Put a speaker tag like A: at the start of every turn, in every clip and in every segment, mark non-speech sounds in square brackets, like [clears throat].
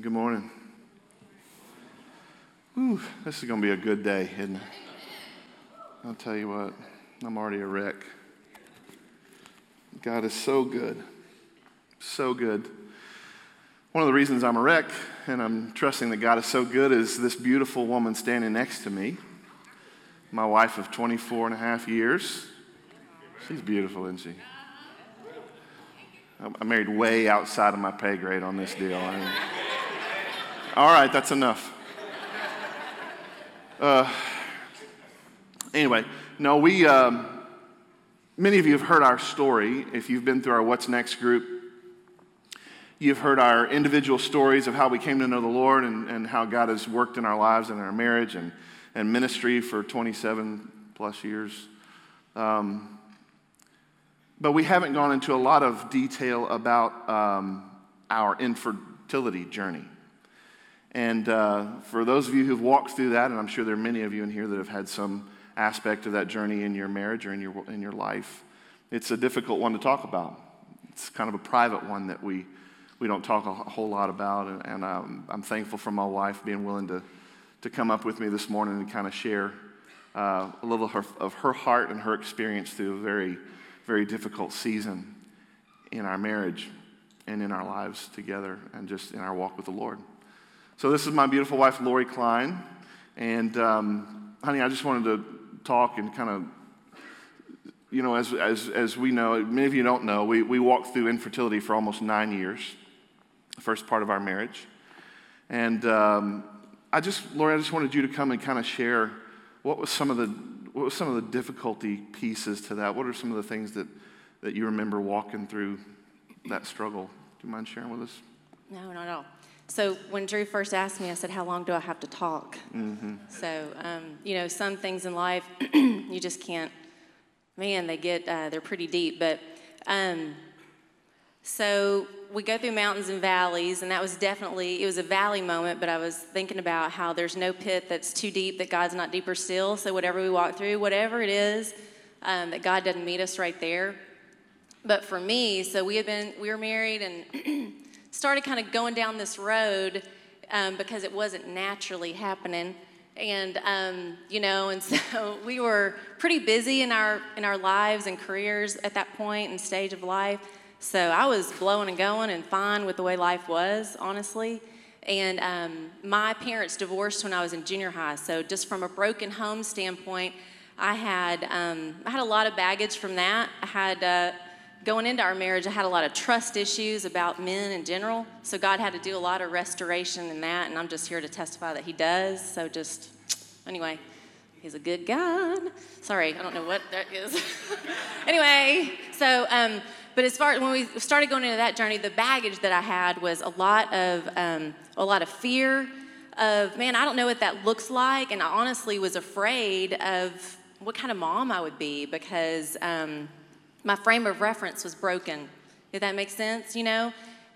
A: Good morning. Whew, this is going to be a good day, isn't it? I'll tell you what, I'm already a wreck. God is so good. So good. One of the reasons I'm a wreck and I'm trusting that God is so good is this beautiful woman standing next to me, my wife of 24 and a half years. She's beautiful, isn't she? I married way outside of my pay grade on this deal. I mean, all right, that's enough. Uh, anyway, no, we, um, many of you have heard our story. If you've been through our What's Next group, you've heard our individual stories of how we came to know the Lord and, and how God has worked in our lives and our marriage and, and ministry for 27 plus years. Um, but we haven't gone into a lot of detail about um, our infertility journey. And uh, for those of you who've walked through that, and I'm sure there are many of you in here that have had some aspect of that journey in your marriage or in your, in your life, it's a difficult one to talk about. It's kind of a private one that we, we don't talk a whole lot about. And, and um, I'm thankful for my wife being willing to, to come up with me this morning and kind of share uh, a little of her, of her heart and her experience through a very very difficult season in our marriage and in our lives together and just in our walk with the Lord. So, this is my beautiful wife, Lori Klein. And, um, honey, I just wanted to talk and kind of, you know, as, as, as we know, many of you don't know, we, we walked through infertility for almost nine years, the first part of our marriage. And um, I just, Lori, I just wanted you to come and kind of share what was some of the what were some of the difficulty pieces to that? What are some of the things that, that you remember walking through that struggle? Do you mind sharing with us?
B: No, not at all. So when Drew first asked me, I said, "How long do I have to talk?" Mm-hmm. So um, you know, some things in life [clears throat] you just can't. Man, they get uh, they're pretty deep. But um, so we go through mountains and valleys, and that was definitely, it was a valley moment, but I was thinking about how there's no pit that's too deep that God's not deeper still. So whatever we walk through, whatever it is, um, that God doesn't meet us right there. But for me, so we had been, we were married and [clears throat] started kind of going down this road um, because it wasn't naturally happening. And um, you know, and [laughs] so we were pretty busy in our in our lives and careers at that point and stage of life. So I was blowing and going and fine with the way life was, honestly. And um, my parents divorced when I was in junior high. So just from a broken home standpoint, I had um, I had a lot of baggage from that. I had uh, going into our marriage, I had a lot of trust issues about men in general. So God had to do a lot of restoration in that, and I'm just here to testify that He does. So just anyway, He's a good God. Sorry, I don't know what that is. [laughs] anyway, so. Um, but as far as when we started going into that journey, the baggage that I had was a lot of um, a lot of fear of man, I don't know what that looks like, and I honestly was afraid of what kind of mom I would be because um, my frame of reference was broken. Did that make sense? You know,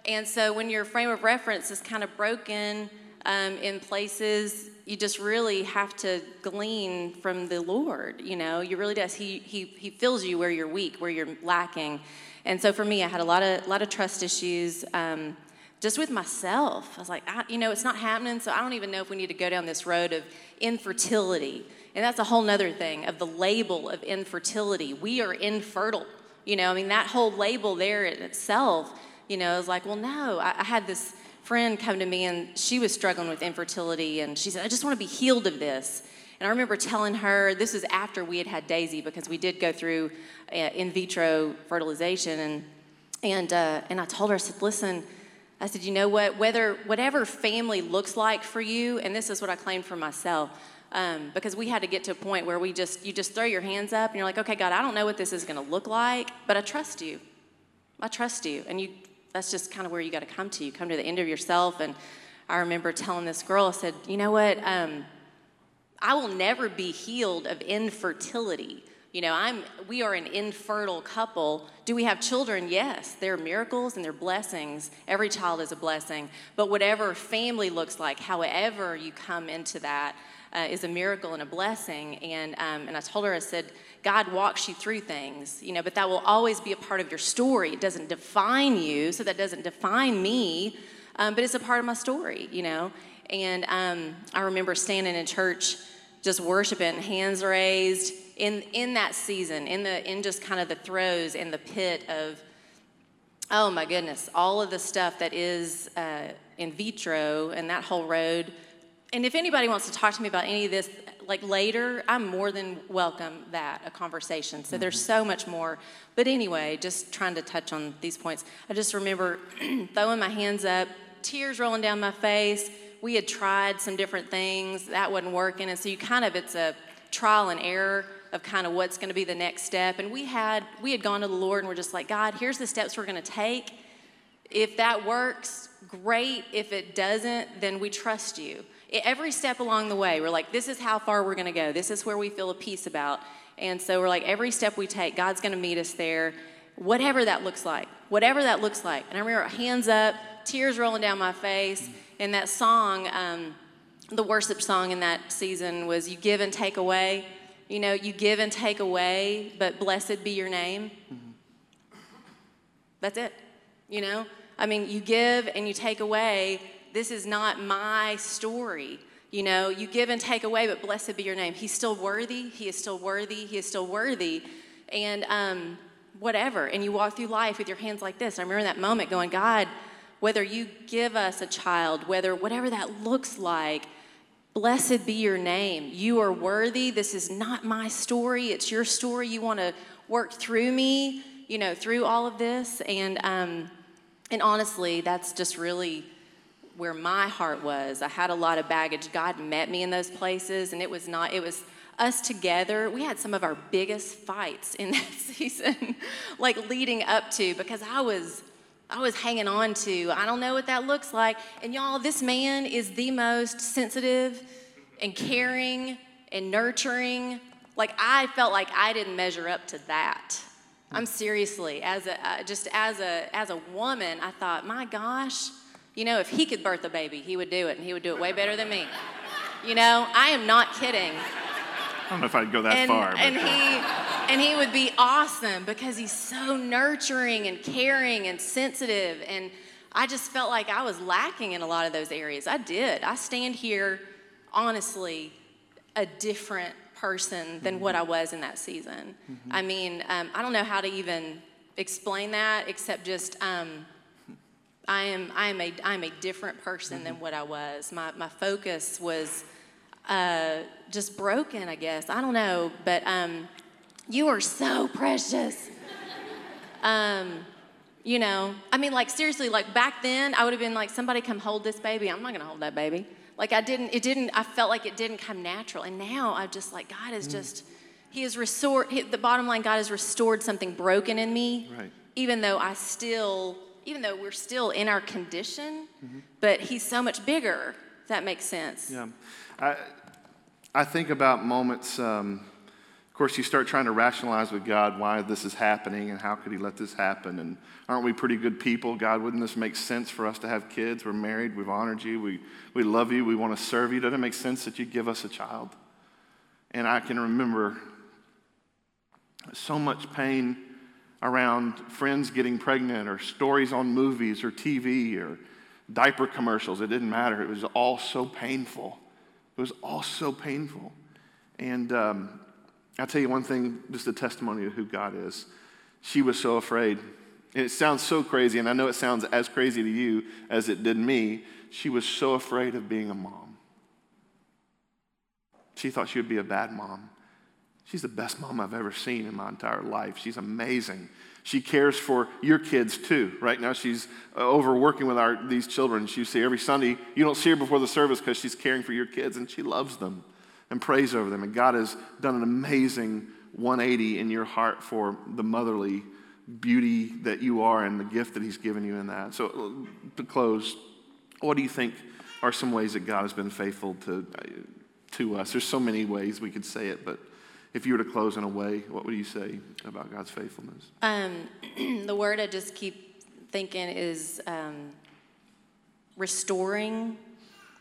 B: and so when your frame of reference is kind of broken um, in places, you just really have to glean from the Lord. You know, you really does. He he he fills you where you're weak, where you're lacking. And so for me, I had a lot of, lot of trust issues um, just with myself. I was like, I, you know, it's not happening, so I don't even know if we need to go down this road of infertility. And that's a whole nother thing of the label of infertility. We are infertile. You know, I mean, that whole label there in itself, you know, is like, well, no. I, I had this friend come to me and she was struggling with infertility and she said, I just want to be healed of this. And I remember telling her, this was after we had had Daisy because we did go through uh, in vitro fertilization. And, and, uh, and I told her, I said, listen, I said, you know what, whether, whatever family looks like for you, and this is what I claimed for myself, um, because we had to get to a point where we just, you just throw your hands up and you're like, okay, God, I don't know what this is going to look like, but I trust you. I trust you. And you, that's just kind of where you got to come to. You come to the end of yourself. And I remember telling this girl, I said, you know what, um, I will never be healed of infertility. You know, I'm we are an infertile couple. Do we have children? Yes. They're miracles and they're blessings. Every child is a blessing. But whatever family looks like, however you come into that, uh, is a miracle and a blessing. And um, and I told her, I said, God walks you through things, you know, but that will always be a part of your story. It doesn't define you, so that doesn't define me. um, but it's a part of my story, you know. And um, I remember standing in church, just worshiping, hands raised, in in that season, in the in just kind of the throes in the pit of, oh my goodness, all of the stuff that is uh, in vitro and that whole road. And if anybody wants to talk to me about any of this, like later, I'm more than welcome that a conversation. So there's mm-hmm. so much more. But anyway, just trying to touch on these points. I just remember [clears throat] throwing my hands up, tears rolling down my face. We had tried some different things that wasn't working, and so you kind of it's a trial and error of kind of what's going to be the next step. And we had we had gone to the Lord and we're just like, God, here's the steps we're going to take. If that works, great. If it doesn't, then we trust you. Every step along the way, we're like, this is how far we're going to go. This is where we feel a peace about. And so we're like, every step we take, God's going to meet us there, whatever that looks like, whatever that looks like. And I remember hands up, tears rolling down my face. And that song, um, the worship song in that season was You Give and Take Away. You know, you give and take away, but blessed be your name. Mm-hmm. That's it. You know, I mean, you give and you take away. This is not my story. You know, you give and take away, but blessed be your name. He's still worthy. He is still worthy. He is still worthy. And um, whatever. And you walk through life with your hands like this. I remember that moment going, God, whether you give us a child, whether whatever that looks like, blessed be your name. You are worthy. This is not my story. It's your story. You want to work through me, you know, through all of this. And um, and honestly, that's just really where my heart was. I had a lot of baggage. God met me in those places, and it was not, it was us together. We had some of our biggest fights in [laughs] that season, like leading up to, because I was. I was hanging on to. I don't know what that looks like. And y'all, this man is the most sensitive and caring and nurturing. Like I felt like I didn't measure up to that. I'm seriously, as a uh, just as a as a woman, I thought, my gosh, you know, if he could birth a baby, he would do it, and he would do it way better than me. You know, I am not kidding.
A: I don't know if I'd go that
B: and,
A: far.
B: And he and he would be awesome because he's so nurturing and caring and sensitive and I just felt like I was lacking in a lot of those areas. I did. I stand here honestly a different person than what I was in that season. Mm-hmm. I mean, um, I don't know how to even explain that except just um, I am I am a I am a different person mm-hmm. than what I was. My my focus was uh, just broken, I guess. I don't know, but um, you are so [laughs] precious. um, you know, I mean, like seriously, like back then, I would have been like, somebody come hold this baby. I'm not gonna hold that baby. Like I didn't, it didn't, I felt like it didn't come natural. And now I'm just like, God is mm. just, He has restored, the bottom line, God has restored something broken in me. Right. Even though I still, even though we're still in our condition, mm-hmm. but He's so much bigger. That makes sense.
A: Yeah. I, I think about moments, um, of course, you start trying to rationalize with God why this is happening and how could He let this happen. And aren't we pretty good people? God, wouldn't this make sense for us to have kids? We're married, we've honored you, we, we love you, we want to serve you. Doesn't it make sense that you give us a child? And I can remember so much pain around friends getting pregnant or stories on movies or TV or diaper commercials. It didn't matter. It was all so painful. It was all so painful. And um, I'll tell you one thing, just a testimony of who God is. She was so afraid. And it sounds so crazy, and I know it sounds as crazy to you as it did me. She was so afraid of being a mom. She thought she would be a bad mom. She's the best mom I've ever seen in my entire life. She's amazing. She cares for your kids too. Right now, she's overworking with our, these children. She see every Sunday. You don't see her before the service because she's caring for your kids, and she loves them and prays over them. And God has done an amazing 180 in your heart for the motherly beauty that you are and the gift that He's given you in that. So, uh, to close, what do you think are some ways that God has been faithful to, uh, to us? There's so many ways we could say it, but if you were to close in a way, what would you say about God's faithfulness?
B: Um, [clears throat] the word I just keep thinking is um, restoring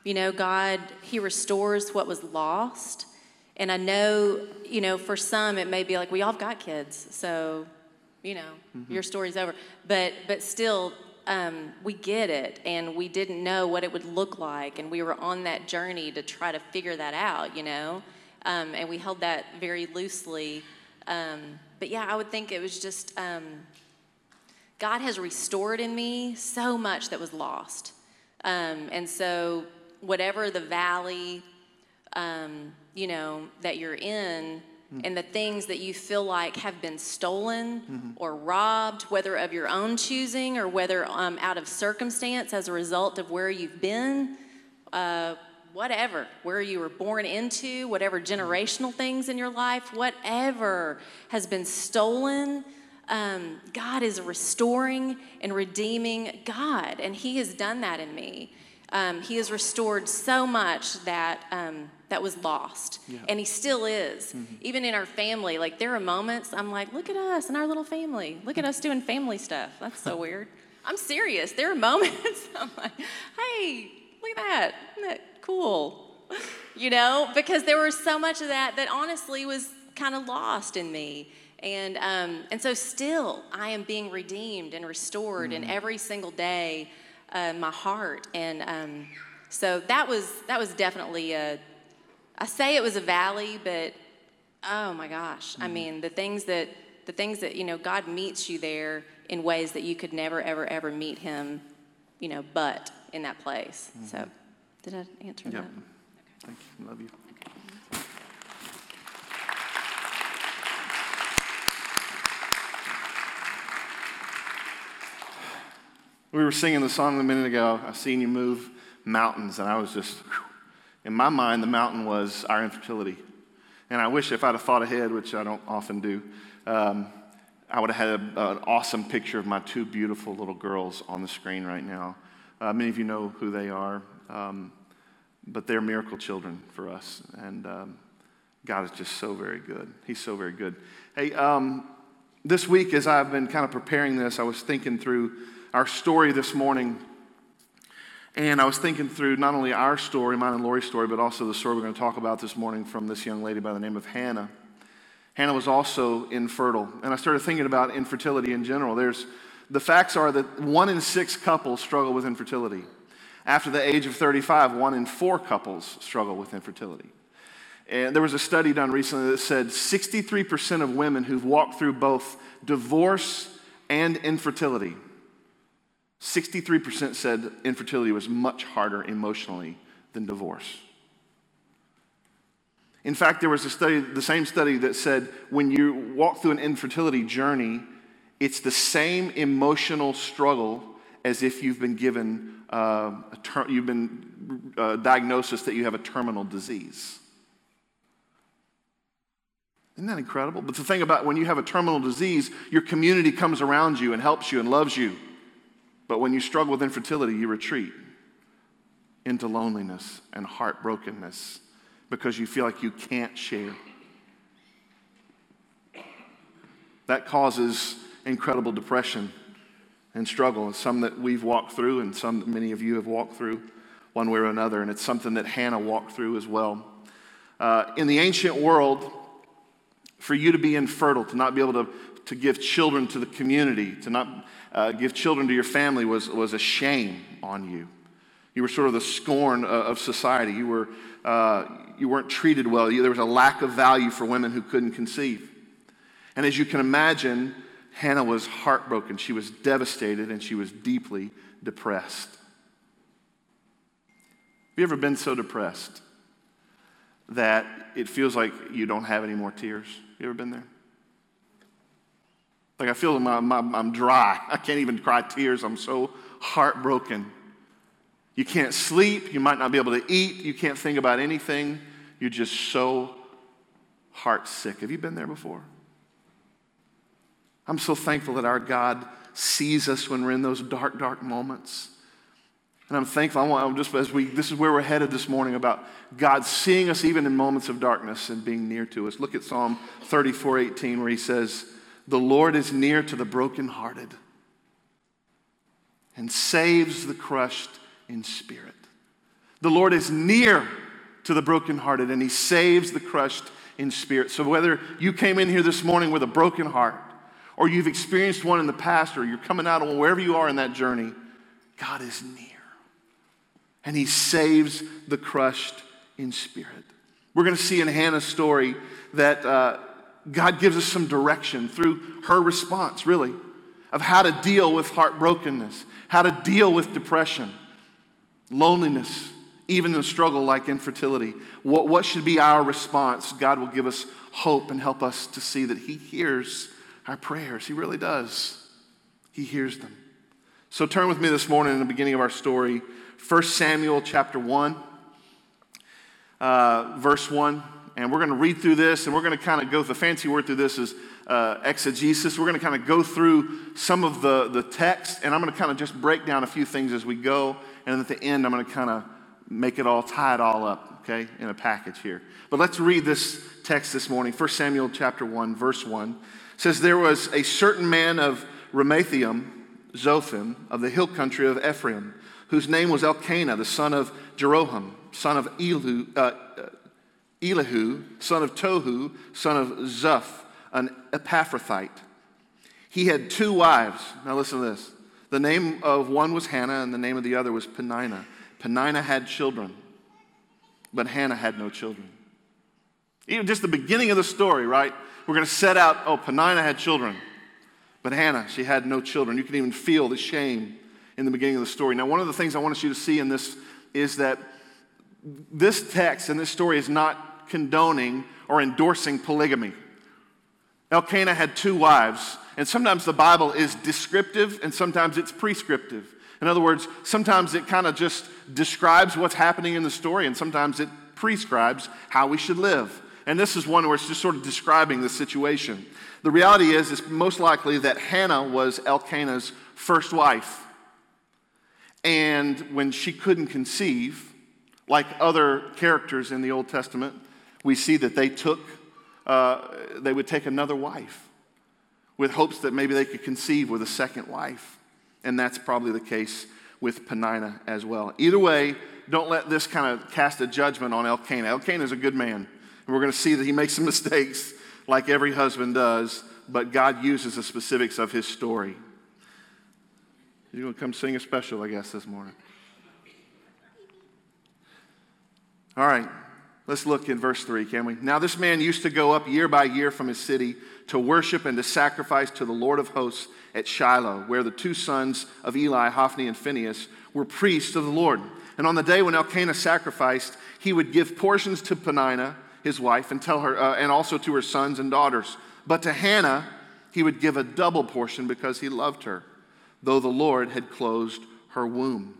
B: you know, God, He restores what was lost. And I know, you know, for some it may be like, we all have got kids, so, you know, mm-hmm. your story's over. But but still, um, we get it and we didn't know what it would look like and we were on that journey to try to figure that out you know um, and we held that very loosely. Um, but yeah i would think it was just um, god has restored in me so much that was lost. Um, and so whatever the valley um, you know that you're in and the things that you feel like have been stolen mm-hmm. or robbed, whether of your own choosing or whether um, out of circumstance as a result of where you've been, uh, whatever, where you were born into, whatever generational things in your life, whatever has been stolen. Um, God is restoring and redeeming God, and He has done that in me. Um, he has restored so much that um, that was lost. Yeah. And he still is. Mm-hmm. Even in our family, like there are moments I'm like, look at us and our little family. Look at us doing family stuff. That's so [laughs] weird. I'm serious. There are moments [laughs] I'm like, hey, look at that. Isn't that cool? [laughs] You know, because there was so much of that that honestly was kind of lost in me. And, um, and so still, I am being redeemed and restored mm-hmm. in every single day, uh, my heart. And um, so that was, that was definitely a, I say it was a valley, but oh my gosh. Mm-hmm. I mean, the things that the things that, you know, God meets you there in ways that you could never ever ever meet him, you know, but in that place. Mm-hmm. So, did I answer yep. that? Okay.
A: Thank you. Love you. We were singing the song a minute ago. I've seen you move mountains, and I was just whew, in my mind, the mountain was our infertility. And I wish if I'd have thought ahead, which I don't often do, um, I would have had a, an awesome picture of my two beautiful little girls on the screen right now. Uh, many of you know who they are, um, but they're miracle children for us. And um, God is just so very good. He's so very good. Hey, um, this week, as I've been kind of preparing this, I was thinking through our story this morning. And I was thinking through not only our story, mine and Lori's story, but also the story we're going to talk about this morning from this young lady by the name of Hannah. Hannah was also infertile. And I started thinking about infertility in general. There's, the facts are that one in six couples struggle with infertility. After the age of 35, one in four couples struggle with infertility. And there was a study done recently that said 63% of women who've walked through both divorce and infertility 63% said infertility was much harder emotionally than divorce. In fact, there was a study, the same study that said when you walk through an infertility journey, it's the same emotional struggle as if you've been given uh, ter- you've been uh, diagnosis that you have a terminal disease. Isn't that incredible? But the thing about when you have a terminal disease, your community comes around you and helps you and loves you. But when you struggle with infertility, you retreat into loneliness and heartbrokenness because you feel like you can't share. That causes incredible depression and struggle, and some that we've walked through, and some that many of you have walked through one way or another, and it's something that Hannah walked through as well. Uh, in the ancient world, for you to be infertile, to not be able to, to give children to the community, to not uh, give children to your family was, was a shame on you. You were sort of the scorn of society. You, were, uh, you weren't treated well. There was a lack of value for women who couldn't conceive. And as you can imagine, Hannah was heartbroken. She was devastated and she was deeply depressed. Have you ever been so depressed that it feels like you don't have any more tears? You ever been there? Like I feel my, I'm dry. I can't even cry tears. I'm so heartbroken. You can't sleep. You might not be able to eat. You can't think about anything. You're just so heart sick. Have you been there before? I'm so thankful that our God sees us when we're in those dark, dark moments. And I'm thankful. I want, just as we, this is where we're headed this morning about God seeing us even in moments of darkness and being near to us. Look at Psalm 34, 18, where he says, the Lord is near to the brokenhearted and saves the crushed in spirit. The Lord is near to the brokenhearted and he saves the crushed in spirit. So whether you came in here this morning with a broken heart, or you've experienced one in the past, or you're coming out of wherever you are in that journey, God is near. And He saves the crushed in spirit. We're going to see in Hannah's story that uh, God gives us some direction through her response, really, of how to deal with heartbrokenness, how to deal with depression, loneliness, even in a struggle like infertility. What, what should be our response? God will give us hope and help us to see that He hears our prayers. He really does. He hears them. So turn with me this morning in the beginning of our story, 1 Samuel chapter 1, uh, verse 1. And we're going to read through this, and we're going to kind of go, the fancy word through this is uh, exegesis. We're going to kind of go through some of the, the text, and I'm going to kind of just break down a few things as we go. And at the end, I'm going to kind of make it all, tie it all up, okay, in a package here. But let's read this text this morning. 1 Samuel chapter 1, verse 1 says, There was a certain man of Ramathaim, Zophim, of the hill country of Ephraim, whose name was Elkanah, the son of Jeroham, son of Elihu, uh, uh, Elihu, son of Tohu, son of Zuph, an Ephrathite. He had two wives. Now listen to this. The name of one was Hannah, and the name of the other was Peninnah. Peninnah had children, but Hannah had no children. Even just the beginning of the story, right? We're going to set out, oh, Peninnah had children, but Hannah, she had no children. You can even feel the shame in the beginning of the story. Now, one of the things I want you to see in this is that this text and this story is not condoning or endorsing polygamy. Elkanah had two wives, and sometimes the Bible is descriptive and sometimes it's prescriptive. In other words, sometimes it kind of just describes what's happening in the story, and sometimes it prescribes how we should live. And this is one where it's just sort of describing the situation. The reality is, it's most likely that Hannah was Elkanah's first wife. And when she couldn't conceive, like other characters in the Old Testament, we see that they took, uh, they would take another wife with hopes that maybe they could conceive with a second wife. And that's probably the case with Peninnah as well. Either way, don't let this kind of cast a judgment on Elkanah. Elkanah is a good man. And we're going to see that he makes some mistakes like every husband does, but God uses the specifics of his story. You're going to come sing a special, I guess, this morning. All right, let's look in verse 3, can we? Now, this man used to go up year by year from his city to worship and to sacrifice to the Lord of hosts at Shiloh, where the two sons of Eli, Hophni and Phinehas, were priests of the Lord. And on the day when Elkanah sacrificed, he would give portions to Peninnah his wife, and tell her, uh, and also to her sons and daughters. But to Hannah, he would give a double portion because he loved her, though the Lord had closed her womb.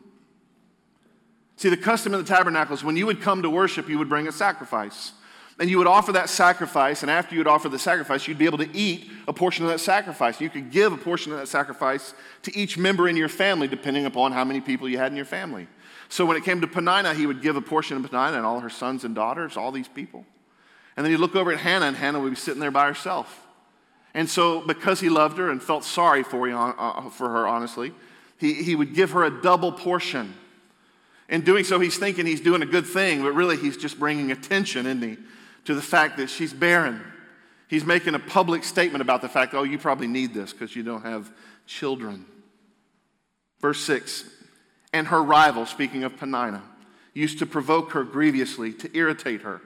A: See, the custom in the tabernacle is when you would come to worship, you would bring a sacrifice. And you would offer that sacrifice, and after you would offer the sacrifice, you'd be able to eat a portion of that sacrifice. You could give a portion of that sacrifice to each member in your family, depending upon how many people you had in your family. So when it came to Peninnah, he would give a portion of Peninnah and all her sons and daughters, all these people. And then he'd look over at Hannah, and Hannah would be sitting there by herself. And so, because he loved her and felt sorry for, uh, for her, honestly, he, he would give her a double portion. In doing so, he's thinking he's doing a good thing, but really he's just bringing attention, isn't he, to the fact that she's barren. He's making a public statement about the fact, oh, you probably need this because you don't have children. Verse 6 And her rival, speaking of Peninnah, used to provoke her grievously to irritate her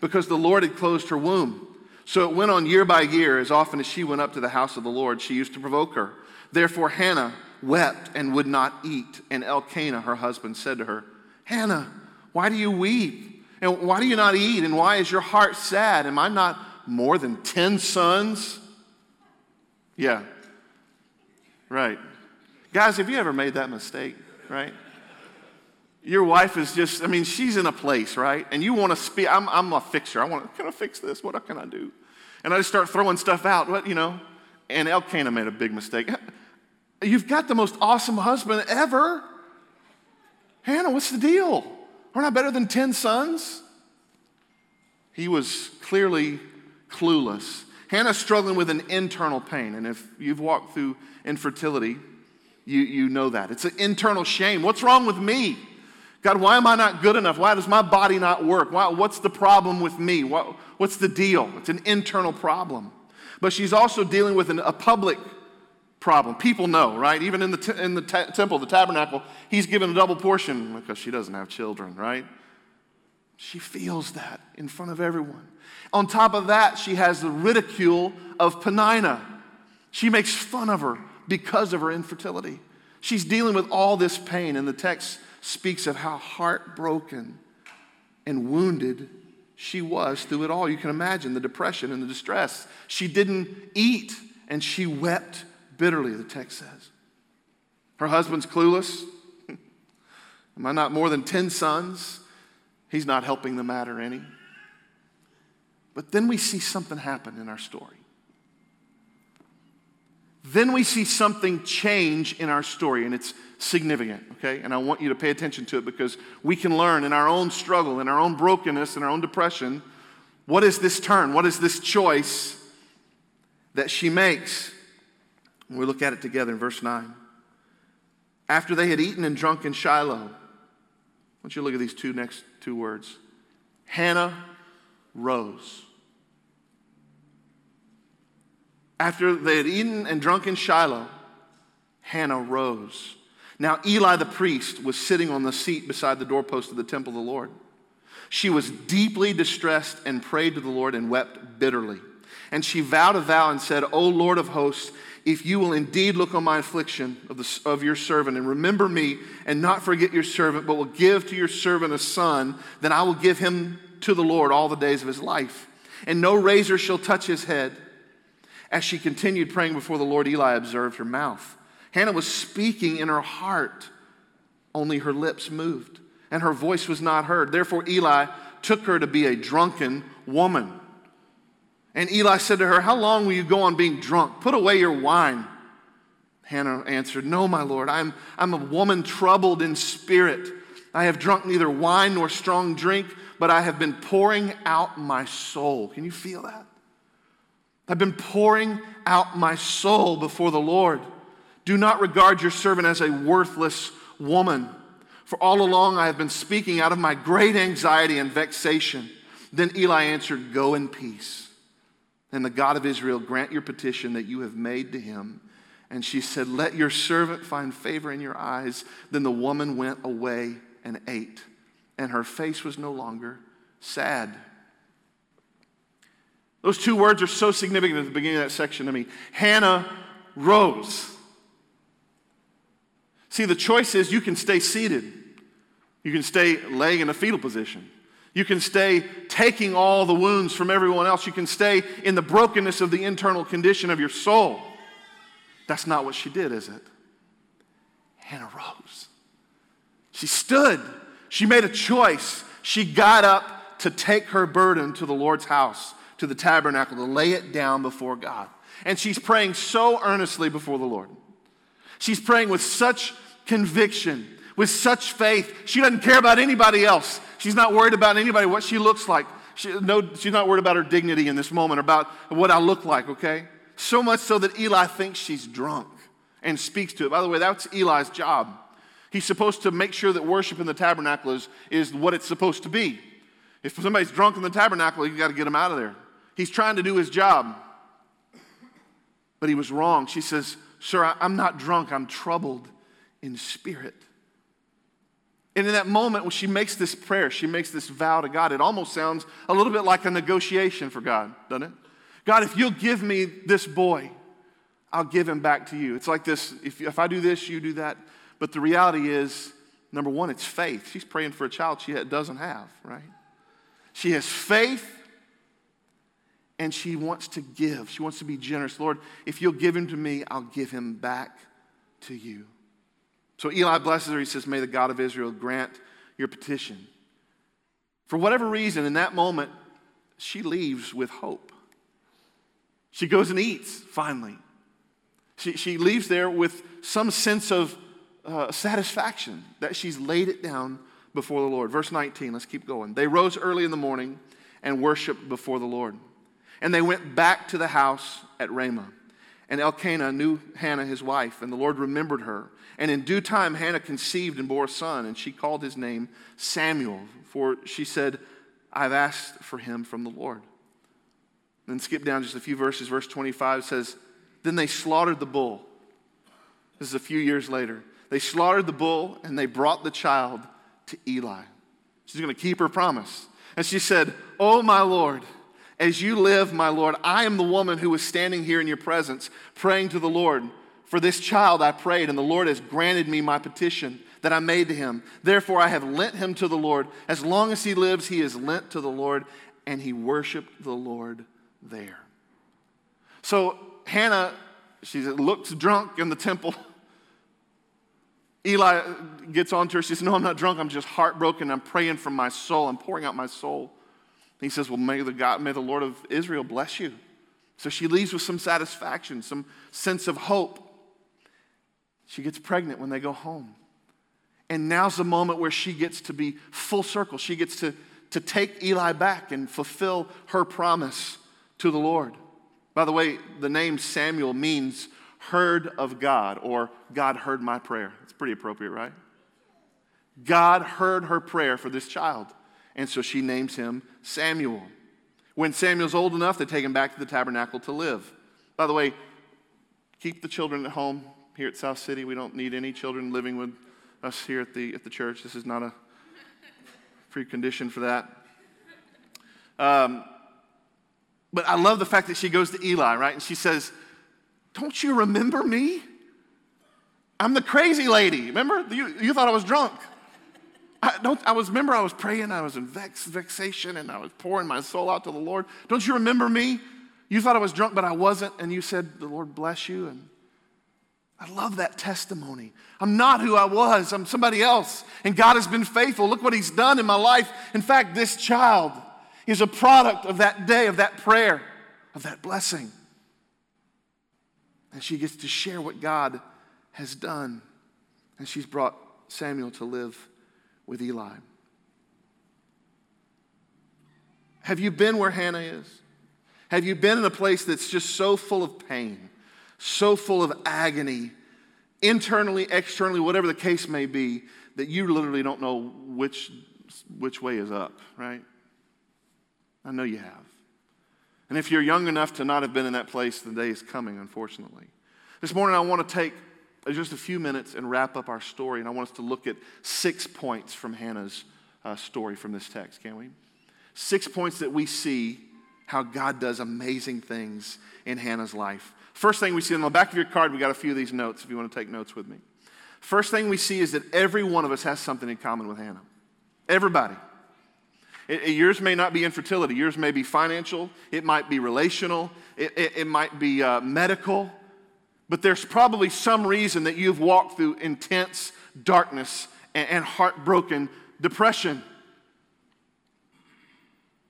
A: because the Lord had closed her womb. So it went on year by year. As often as she went up to the house of the Lord, she used to provoke her. Therefore, Hannah wept and would not eat. And Elkanah, her husband, said to her, Hannah, why do you weep? And why do you not eat? And why is your heart sad? Am I not more than 10 sons? Yeah. Right. Guys, have you ever made that mistake? Right? Your wife is just, I mean, she's in a place, right? And you want to speak, I'm, I'm a fixer. I want to, can I fix this? What can I do? And I just start throwing stuff out, what, you know? And Elkanah made a big mistake. [laughs] You've got the most awesome husband ever. Hannah, what's the deal? Aren't I better than 10 sons? He was clearly clueless. Hannah's struggling with an internal pain. And if you've walked through infertility, you, you know that. It's an internal shame. What's wrong with me? God, why am I not good enough? Why does my body not work? Why, what's the problem with me? What, what's the deal? It's an internal problem. but she's also dealing with an, a public problem. People know, right? Even in the, t- in the t- temple, the tabernacle, he's given a double portion because she doesn't have children, right? She feels that in front of everyone. On top of that, she has the ridicule of Peninnah. She makes fun of her because of her infertility. She's dealing with all this pain, and the text speaks of how heartbroken and wounded she was through it all. You can imagine the depression and the distress. She didn't eat and she wept bitterly, the text says. Her husband's clueless. [laughs] Am I not more than 10 sons? He's not helping the matter any. But then we see something happen in our story. Then we see something change in our story, and it's significant, okay? And I want you to pay attention to it because we can learn in our own struggle, in our own brokenness, in our own depression, what is this turn? What is this choice that she makes? And we look at it together in verse 9. After they had eaten and drunk in Shiloh, I want you to look at these two next two words. Hannah rose. After they had eaten and drunk in Shiloh, Hannah rose. Now, Eli the priest was sitting on the seat beside the doorpost of the temple of the Lord. She was deeply distressed and prayed to the Lord and wept bitterly. And she vowed a vow and said, O Lord of hosts, if you will indeed look on my affliction of, the, of your servant and remember me and not forget your servant, but will give to your servant a son, then I will give him to the Lord all the days of his life. And no razor shall touch his head. As she continued praying before the Lord, Eli observed her mouth. Hannah was speaking in her heart, only her lips moved, and her voice was not heard. Therefore, Eli took her to be a drunken woman. And Eli said to her, How long will you go on being drunk? Put away your wine. Hannah answered, No, my Lord, I'm, I'm a woman troubled in spirit. I have drunk neither wine nor strong drink, but I have been pouring out my soul. Can you feel that? I've been pouring out my soul before the Lord. Do not regard your servant as a worthless woman, for all along I have been speaking out of my great anxiety and vexation. Then Eli answered, Go in peace. And the God of Israel grant your petition that you have made to him. And she said, Let your servant find favor in your eyes. Then the woman went away and ate, and her face was no longer sad. Those two words are so significant at the beginning of that section to me. Hannah rose. See, the choice is you can stay seated, you can stay laying in a fetal position. You can stay taking all the wounds from everyone else. You can stay in the brokenness of the internal condition of your soul. That's not what she did, is it? Hannah rose. She stood. She made a choice. She got up to take her burden to the Lord's house, to the tabernacle, to lay it down before God. And she's praying so earnestly before the Lord. She's praying with such conviction, with such faith. She doesn't care about anybody else. She's not worried about anybody, what she looks like. She, no, she's not worried about her dignity in this moment, about what I look like, okay? So much so that Eli thinks she's drunk and speaks to it. By the way, that's Eli's job. He's supposed to make sure that worship in the tabernacle is, is what it's supposed to be. If somebody's drunk in the tabernacle, you got to get him out of there. He's trying to do his job. But he was wrong. She says, Sir, I'm not drunk, I'm troubled in spirit. And in that moment when she makes this prayer, she makes this vow to God, it almost sounds a little bit like a negotiation for God, doesn't it? God, if you'll give me this boy, I'll give him back to you. It's like this if, if I do this, you do that. But the reality is, number one, it's faith. She's praying for a child she doesn't have, right? She has faith and she wants to give. She wants to be generous. Lord, if you'll give him to me, I'll give him back to you. So Eli blesses her. He says, May the God of Israel grant your petition. For whatever reason, in that moment, she leaves with hope. She goes and eats, finally. She, she leaves there with some sense of uh, satisfaction that she's laid it down before the Lord. Verse 19, let's keep going. They rose early in the morning and worshiped before the Lord. And they went back to the house at Ramah. And Elkanah knew Hannah, his wife, and the Lord remembered her. And in due time, Hannah conceived and bore a son, and she called his name Samuel, for she said, I've asked for him from the Lord. Then skip down just a few verses. Verse 25 says, Then they slaughtered the bull. This is a few years later. They slaughtered the bull and they brought the child to Eli. She's going to keep her promise. And she said, Oh, my Lord, as you live, my Lord, I am the woman who was standing here in your presence, praying to the Lord. For this child I prayed, and the Lord has granted me my petition that I made to him. Therefore, I have lent him to the Lord. As long as he lives, he is lent to the Lord, and he worshiped the Lord there. So Hannah, she looks drunk in the temple. Eli gets on to her. She says, No, I'm not drunk. I'm just heartbroken. I'm praying from my soul. I'm pouring out my soul. He says, Well, may the God, may the Lord of Israel bless you. So she leaves with some satisfaction, some sense of hope. She gets pregnant when they go home. And now's the moment where she gets to be full circle. She gets to, to take Eli back and fulfill her promise to the Lord. By the way, the name Samuel means heard of God or God heard my prayer. It's pretty appropriate, right? God heard her prayer for this child. And so she names him Samuel. When Samuel's old enough, they take him back to the tabernacle to live. By the way, keep the children at home here at South City. We don't need any children living with us here at the, at the church. This is not a precondition for that. Um, but I love the fact that she goes to Eli, right? And she says, Don't you remember me? I'm the crazy lady. Remember? You, you thought I was drunk. I, don't, I was, remember, I was praying, I was in vex, vexation, and I was pouring my soul out to the Lord. Don't you remember me? You thought I was drunk, but I wasn't, and you said, The Lord bless you. And I love that testimony. I'm not who I was, I'm somebody else. And God has been faithful. Look what He's done in my life. In fact, this child is a product of that day, of that prayer, of that blessing. And she gets to share what God has done. And she's brought Samuel to live with Eli. Have you been where Hannah is? Have you been in a place that's just so full of pain, so full of agony, internally, externally, whatever the case may be, that you literally don't know which, which way is up, right? I know you have. And if you're young enough to not have been in that place, the day is coming, unfortunately. This morning, I want to take just a few minutes and wrap up our story, and I want us to look at six points from Hannah's uh, story from this text, can we? Six points that we see how God does amazing things in Hannah's life. First thing we see on the back of your card, we got a few of these notes if you want to take notes with me. First thing we see is that every one of us has something in common with Hannah. Everybody. It, it, yours may not be infertility. Yours may be financial. It might be relational. It, it, might be uh, medical. But there's probably some reason that you've walked through intense darkness and, heartbroken depression.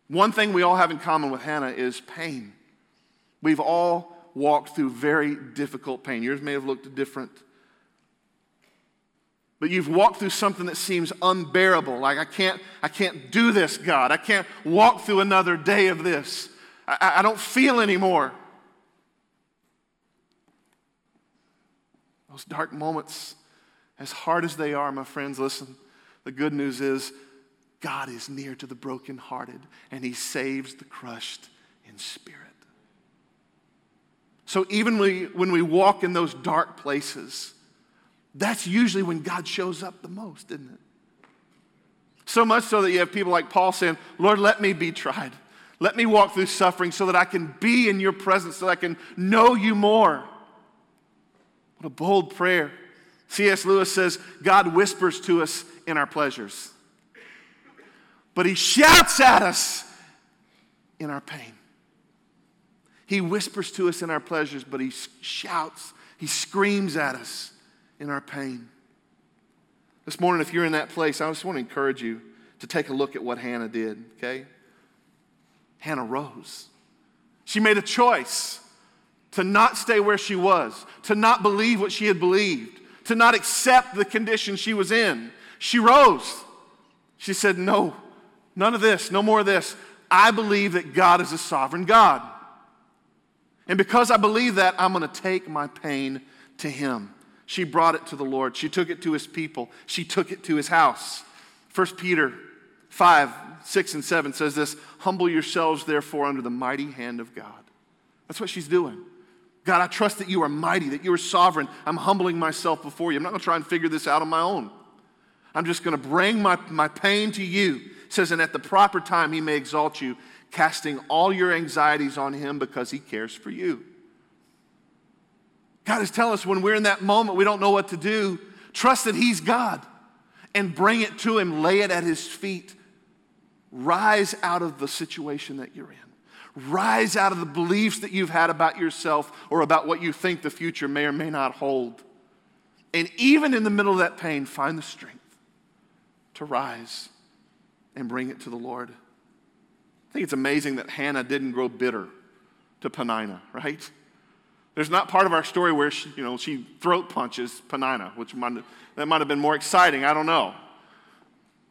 A: One thing we all have in common with Hannah is pain. We've all walked through very difficult pain. Yours may have looked different. But you've walked through something that seems unbearable. Like, I can't, I can't do this, God. I can't walk through another day of this. I, I don't feel anymore. Those dark moments, as hard as they are, my friends, listen, the good news is God is near to the brokenhearted and he saves the crushed in spirit. So even we, when we walk in those dark places, that's usually when God shows up the most, isn't it? So much so that you have people like Paul saying, Lord, let me be tried. Let me walk through suffering so that I can be in your presence, so that I can know you more. A bold prayer. C.S. Lewis says, God whispers to us in our pleasures, but he shouts at us in our pain. He whispers to us in our pleasures, but he shouts, he screams at us in our pain. This morning, if you're in that place, I just want to encourage you to take a look at what Hannah did, okay? Hannah rose. She made a choice to not stay where she was, to not believe what she had believed, to not accept the condition she was in. She rose. She said, No, none of this, no more of this. I believe that God is a sovereign God. And because I believe that, I'm going to take my pain to Him. She brought it to the Lord. She took it to His people. She took it to His house. 1 Peter 5, 6, and 7 says this Humble yourselves, therefore, under the mighty hand of God. That's what she's doing. God, I trust that you are mighty, that you are sovereign. I'm humbling myself before you. I'm not going to try and figure this out on my own. I'm just going to bring my, my pain to you. It says, and at the proper time, he may exalt you, casting all your anxieties on him because he cares for you. God is telling us when we're in that moment, we don't know what to do. Trust that he's God and bring it to him, lay it at his feet. Rise out of the situation that you're in. Rise out of the beliefs that you've had about yourself or about what you think the future may or may not hold. And even in the middle of that pain, find the strength to rise and bring it to the Lord. I think it's amazing that Hannah didn't grow bitter to Peninnah, right? There's not part of our story where she, you know, she throat punches Peninnah, which might, that might have been more exciting. I don't know.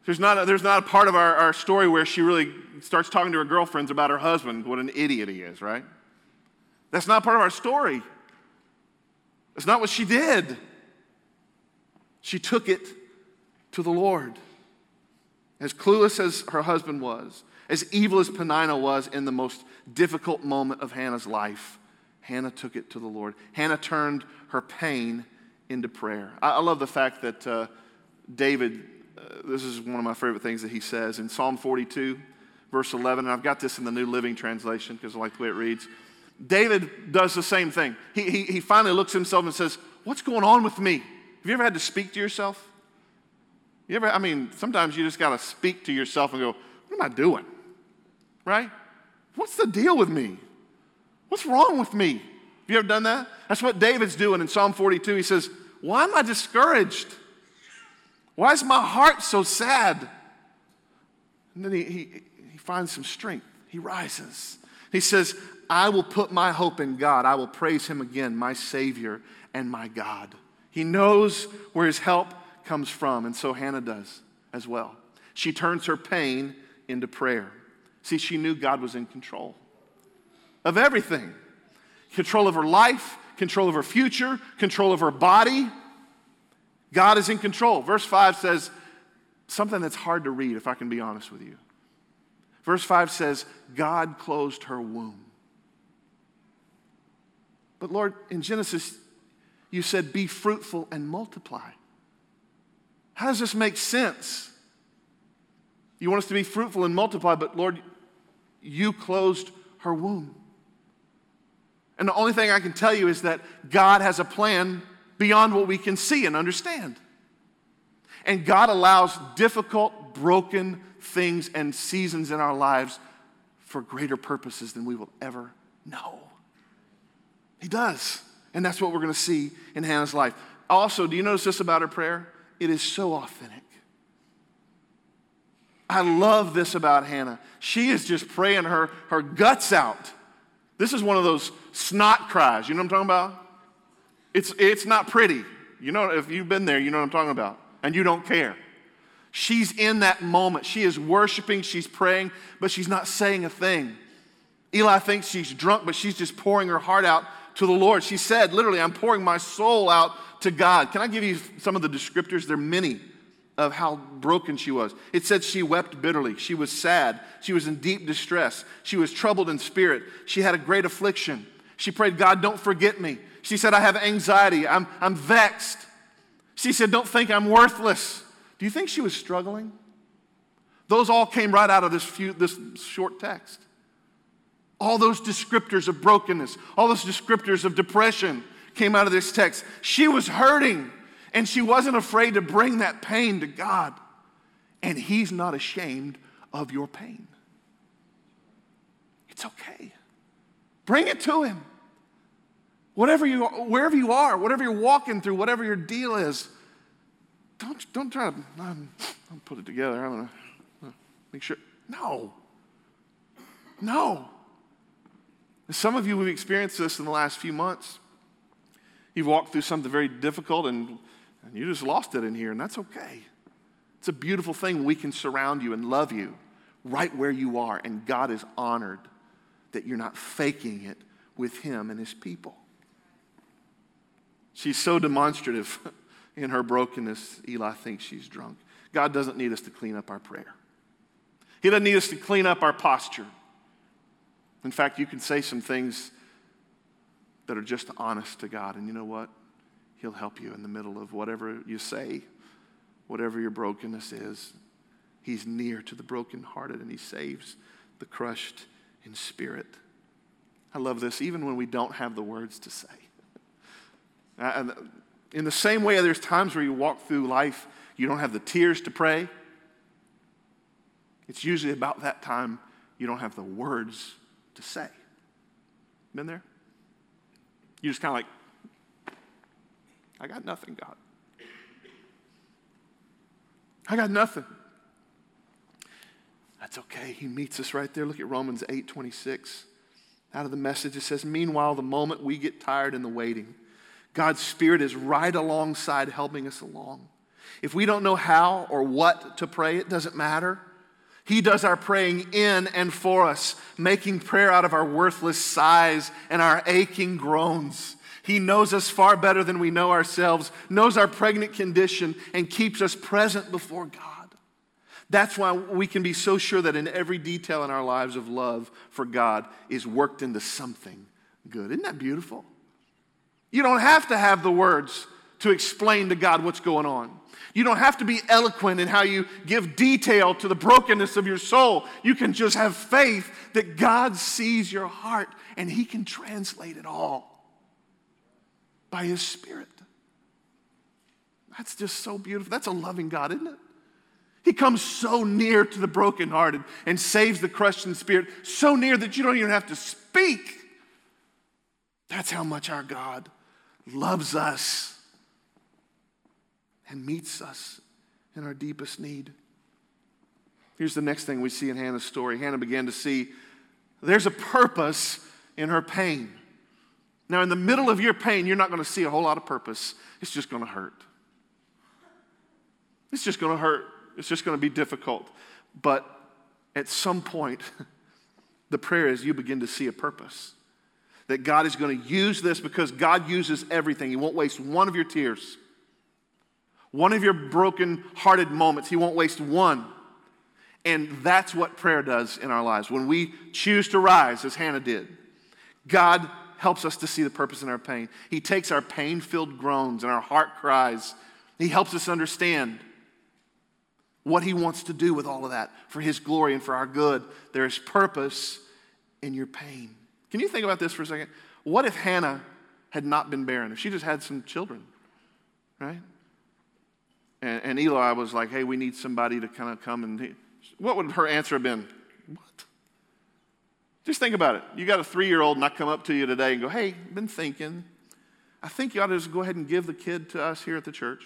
A: There's not a, there's not a part of our, our story where she really starts talking to her girlfriends about her husband, what an idiot he is, right? That's not part of our story. That's not what she did. She took it to the Lord. As clueless as her husband was, as evil as Peninnah was in the most difficult moment of Hannah's life, Hannah took it to the Lord. Hannah turned her pain into prayer. I, I love the fact that uh, David uh, this is one of my favorite things that he says in Psalm 42, verse 11. And I've got this in the New Living Translation because I like the way it reads. David does the same thing. He, he, he finally looks at himself and says, What's going on with me? Have you ever had to speak to yourself? You ever, I mean, sometimes you just got to speak to yourself and go, What am I doing? Right? What's the deal with me? What's wrong with me? Have you ever done that? That's what David's doing in Psalm 42. He says, Why am I discouraged? Why is my heart so sad? And then he, he, he finds some strength. He rises. He says, I will put my hope in God. I will praise him again, my Savior and my God. He knows where his help comes from, and so Hannah does as well. She turns her pain into prayer. See, she knew God was in control of everything control of her life, control of her future, control of her body. God is in control. Verse 5 says something that's hard to read, if I can be honest with you. Verse 5 says, God closed her womb. But Lord, in Genesis, you said, be fruitful and multiply. How does this make sense? You want us to be fruitful and multiply, but Lord, you closed her womb. And the only thing I can tell you is that God has a plan beyond what we can see and understand. And God allows difficult, broken things and seasons in our lives for greater purposes than we will ever know. He does. And that's what we're going to see in Hannah's life. Also, do you notice this about her prayer? It is so authentic. I love this about Hannah. She is just praying her, her guts out. This is one of those snot cries. You know what I'm talking about? It's, it's not pretty. You know, if you've been there, you know what I'm talking about. And you don't care. She's in that moment. She is worshiping, she's praying, but she's not saying a thing. Eli thinks she's drunk, but she's just pouring her heart out to the Lord. She said, literally, I'm pouring my soul out to God. Can I give you some of the descriptors? There are many of how broken she was. It said she wept bitterly. She was sad. She was in deep distress. She was troubled in spirit. She had a great affliction. She prayed, God, don't forget me. She said, I have anxiety. I'm, I'm vexed. She said, Don't think I'm worthless. Do you think she was struggling? Those all came right out of this, few, this short text. All those descriptors of brokenness, all those descriptors of depression came out of this text. She was hurting, and she wasn't afraid to bring that pain to God. And He's not ashamed of your pain. It's okay. Bring it to Him. Whatever you, wherever you are, whatever you're walking through, whatever your deal is, don't, don't try to um, put it together. I'm going to make sure. No. No. Some of you have experienced this in the last few months. You've walked through something very difficult and, and you just lost it in here, and that's okay. It's a beautiful thing. We can surround you and love you right where you are, and God is honored that you're not faking it with Him and His people. She's so demonstrative [laughs] in her brokenness, Eli thinks she's drunk. God doesn't need us to clean up our prayer. He doesn't need us to clean up our posture. In fact, you can say some things that are just honest to God, and you know what? He'll help you in the middle of whatever you say, whatever your brokenness is. He's near to the brokenhearted and he saves the crushed in spirit. I love this, even when we don't have the words to say. Uh, in the same way, there's times where you walk through life, you don't have the tears to pray. It's usually about that time you don't have the words to say. Been there? You just kind of like, I got nothing, God. I got nothing. That's okay. He meets us right there. Look at Romans 8 26. Out of the message, it says, Meanwhile, the moment we get tired in the waiting, God's Spirit is right alongside helping us along. If we don't know how or what to pray, it doesn't matter. He does our praying in and for us, making prayer out of our worthless sighs and our aching groans. He knows us far better than we know ourselves, knows our pregnant condition, and keeps us present before God. That's why we can be so sure that in every detail in our lives of love for God is worked into something good. Isn't that beautiful? You don't have to have the words to explain to God what's going on. You don't have to be eloquent in how you give detail to the brokenness of your soul. You can just have faith that God sees your heart and He can translate it all by His Spirit. That's just so beautiful. That's a loving God, isn't it? He comes so near to the brokenhearted and saves the crushed in spirit, so near that you don't even have to speak. That's how much our God loves us and meets us in our deepest need. Here's the next thing we see in Hannah's story. Hannah began to see there's a purpose in her pain. Now, in the middle of your pain, you're not going to see a whole lot of purpose. It's just going to hurt. It's just going to hurt. It's just going to be difficult. But at some point, [laughs] the prayer is you begin to see a purpose. That God is going to use this because God uses everything. He won't waste one of your tears, one of your broken hearted moments. He won't waste one. And that's what prayer does in our lives. When we choose to rise, as Hannah did, God helps us to see the purpose in our pain. He takes our pain filled groans and our heart cries. He helps us understand what he wants to do with all of that for his glory and for our good. There is purpose in your pain. Can you think about this for a second? What if Hannah had not been barren? If she just had some children, right? And, and Eli was like, hey, we need somebody to kind of come and. What would her answer have been? What? Just think about it. You got a three year old and I come up to you today and go, hey, been thinking. I think you ought to just go ahead and give the kid to us here at the church.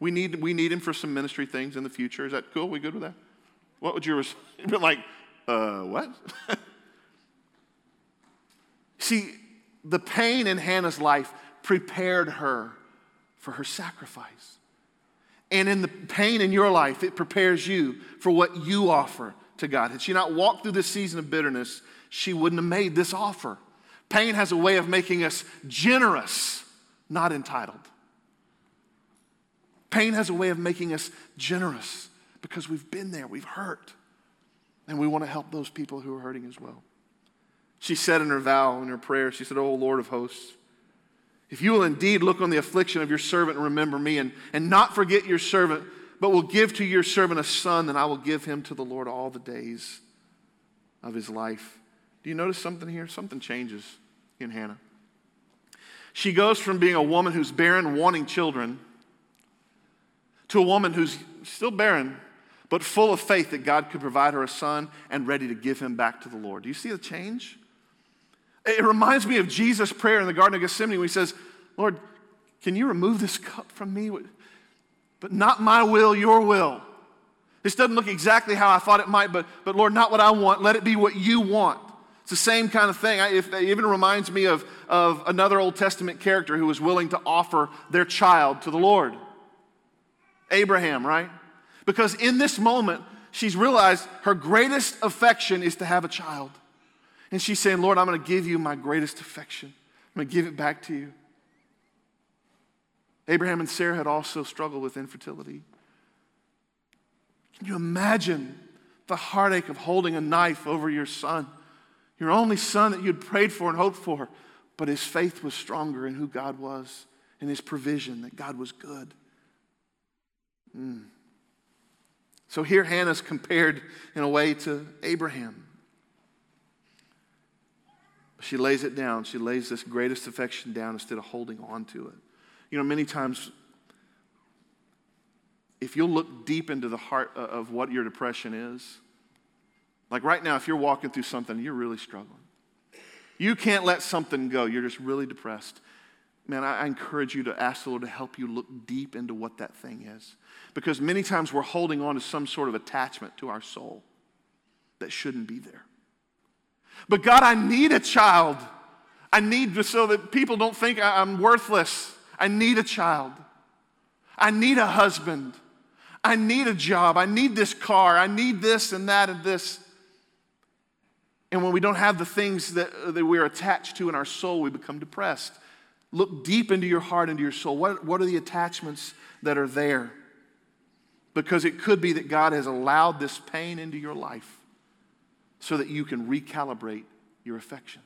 A: We need, we need him for some ministry things in the future. Is that cool? We good with that? What would your response [laughs] be like? Uh, what? [laughs] See, the pain in Hannah's life prepared her for her sacrifice. And in the pain in your life, it prepares you for what you offer to God. Had she not walked through this season of bitterness, she wouldn't have made this offer. Pain has a way of making us generous, not entitled. Pain has a way of making us generous because we've been there, we've hurt, and we want to help those people who are hurting as well. She said in her vow, in her prayer, she said, Oh Lord of hosts, if you will indeed look on the affliction of your servant and remember me, and, and not forget your servant, but will give to your servant a son, then I will give him to the Lord all the days of his life. Do you notice something here? Something changes in Hannah. She goes from being a woman who's barren, wanting children, to a woman who's still barren, but full of faith that God could provide her a son and ready to give him back to the Lord. Do you see the change? It reminds me of Jesus' prayer in the Garden of Gethsemane where he says, Lord, can you remove this cup from me? But not my will, your will. This doesn't look exactly how I thought it might, but, but Lord, not what I want. Let it be what you want. It's the same kind of thing. I, if, it even reminds me of, of another Old Testament character who was willing to offer their child to the Lord. Abraham, right? Because in this moment, she's realized her greatest affection is to have a child. And she's saying, Lord, I'm going to give you my greatest affection. I'm going to give it back to you. Abraham and Sarah had also struggled with infertility. Can you imagine the heartache of holding a knife over your son, your only son that you'd prayed for and hoped for, but his faith was stronger in who God was and his provision, that God was good. Mm. So here Hannah's compared in a way to Abraham. She lays it down. She lays this greatest affection down instead of holding on to it. You know, many times, if you'll look deep into the heart of what your depression is, like right now, if you're walking through something, you're really struggling. You can't let something go. You're just really depressed. Man, I encourage you to ask the Lord to help you look deep into what that thing is. Because many times we're holding on to some sort of attachment to our soul that shouldn't be there. But God, I need a child. I need so that people don't think I'm worthless. I need a child. I need a husband. I need a job. I need this car. I need this and that and this. And when we don't have the things that, that we're attached to in our soul, we become depressed. Look deep into your heart, into your soul. What, what are the attachments that are there? Because it could be that God has allowed this pain into your life so that you can recalibrate your affections.